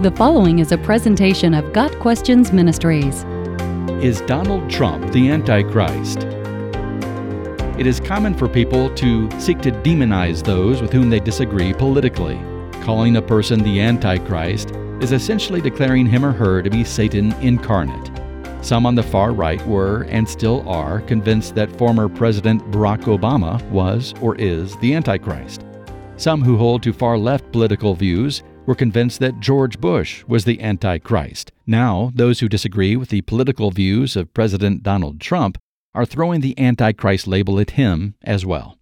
The following is a presentation of Got Questions Ministries. Is Donald Trump the Antichrist? It is common for people to seek to demonize those with whom they disagree politically. Calling a person the Antichrist is essentially declaring him or her to be Satan incarnate. Some on the far right were, and still are, convinced that former President Barack Obama was or is the Antichrist. Some who hold to far left political views were convinced that George Bush was the Antichrist. Now, those who disagree with the political views of President Donald Trump are throwing the Antichrist label at him as well.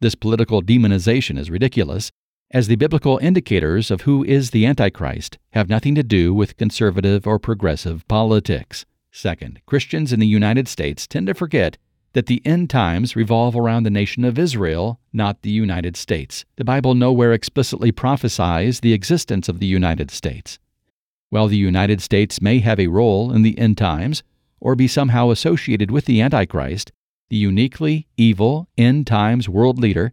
This political demonization is ridiculous, as the biblical indicators of who is the Antichrist have nothing to do with conservative or progressive politics. Second, Christians in the United States tend to forget that the end times revolve around the nation of Israel, not the United States. The Bible nowhere explicitly prophesies the existence of the United States. While the United States may have a role in the end times, or be somehow associated with the Antichrist, the uniquely evil end times world leader,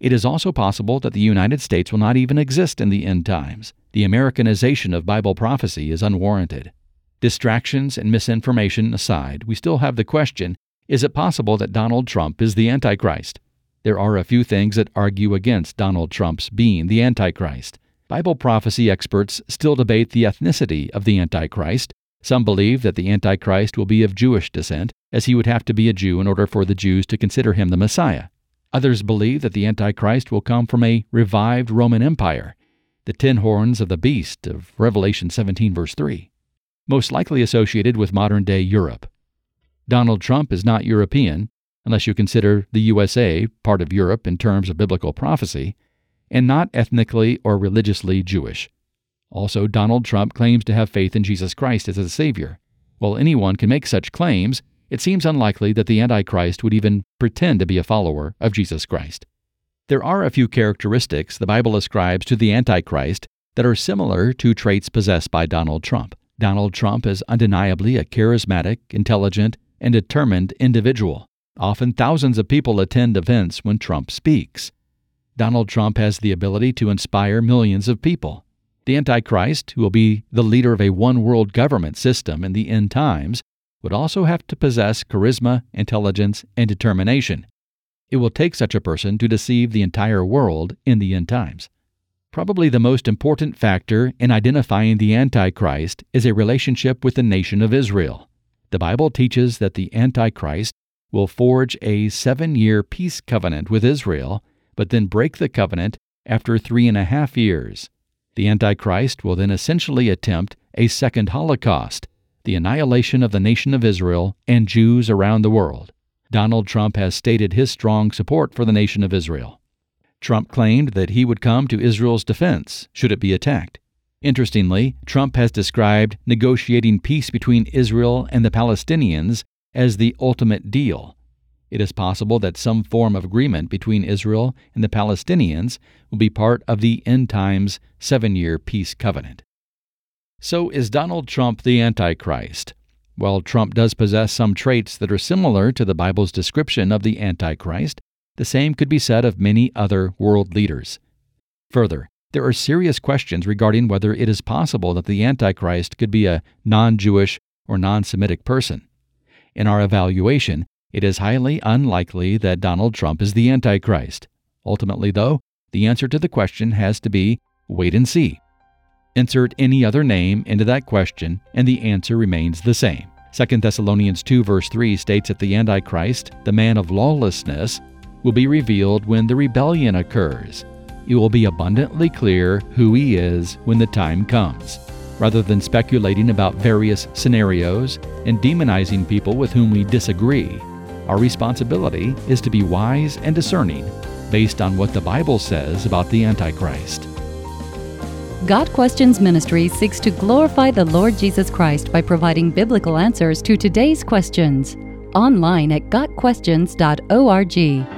it is also possible that the United States will not even exist in the end times. The Americanization of Bible prophecy is unwarranted. Distractions and misinformation aside, we still have the question is it possible that Donald Trump is the Antichrist? There are a few things that argue against Donald Trump's being the Antichrist. Bible prophecy experts still debate the ethnicity of the Antichrist. Some believe that the Antichrist will be of Jewish descent, as he would have to be a Jew in order for the Jews to consider him the Messiah. Others believe that the Antichrist will come from a revived Roman Empire, the ten horns of the beast of Revelation 17, verse 3, most likely associated with modern day Europe. Donald Trump is not European, unless you consider the USA part of Europe in terms of biblical prophecy, and not ethnically or religiously Jewish. Also, Donald Trump claims to have faith in Jesus Christ as a Savior. While anyone can make such claims, it seems unlikely that the Antichrist would even pretend to be a follower of Jesus Christ. There are a few characteristics the Bible ascribes to the Antichrist that are similar to traits possessed by Donald Trump. Donald Trump is undeniably a charismatic, intelligent, and determined individual. Often thousands of people attend events when Trump speaks. Donald Trump has the ability to inspire millions of people. The Antichrist, who will be the leader of a one world government system in the end times, would also have to possess charisma, intelligence, and determination. It will take such a person to deceive the entire world in the end times. Probably the most important factor in identifying the Antichrist is a relationship with the nation of Israel. The Bible teaches that the Antichrist will forge a seven year peace covenant with Israel, but then break the covenant after three and a half years. The Antichrist will then essentially attempt a second Holocaust, the annihilation of the nation of Israel and Jews around the world. Donald Trump has stated his strong support for the nation of Israel. Trump claimed that he would come to Israel's defense should it be attacked. Interestingly, Trump has described negotiating peace between Israel and the Palestinians as the ultimate deal. It is possible that some form of agreement between Israel and the Palestinians will be part of the end times seven year peace covenant. So, is Donald Trump the Antichrist? While Trump does possess some traits that are similar to the Bible's description of the Antichrist, the same could be said of many other world leaders. Further, there are serious questions regarding whether it is possible that the Antichrist could be a non Jewish or non Semitic person. In our evaluation, it is highly unlikely that Donald Trump is the Antichrist. Ultimately, though, the answer to the question has to be wait and see. Insert any other name into that question, and the answer remains the same. 2 Thessalonians 2 verse 3 states that the Antichrist, the man of lawlessness, will be revealed when the rebellion occurs it will be abundantly clear who he is when the time comes. Rather than speculating about various scenarios and demonizing people with whom we disagree, our responsibility is to be wise and discerning based on what the Bible says about the Antichrist. Got Questions Ministry seeks to glorify the Lord Jesus Christ by providing biblical answers to today's questions. Online at GotQuestions.org.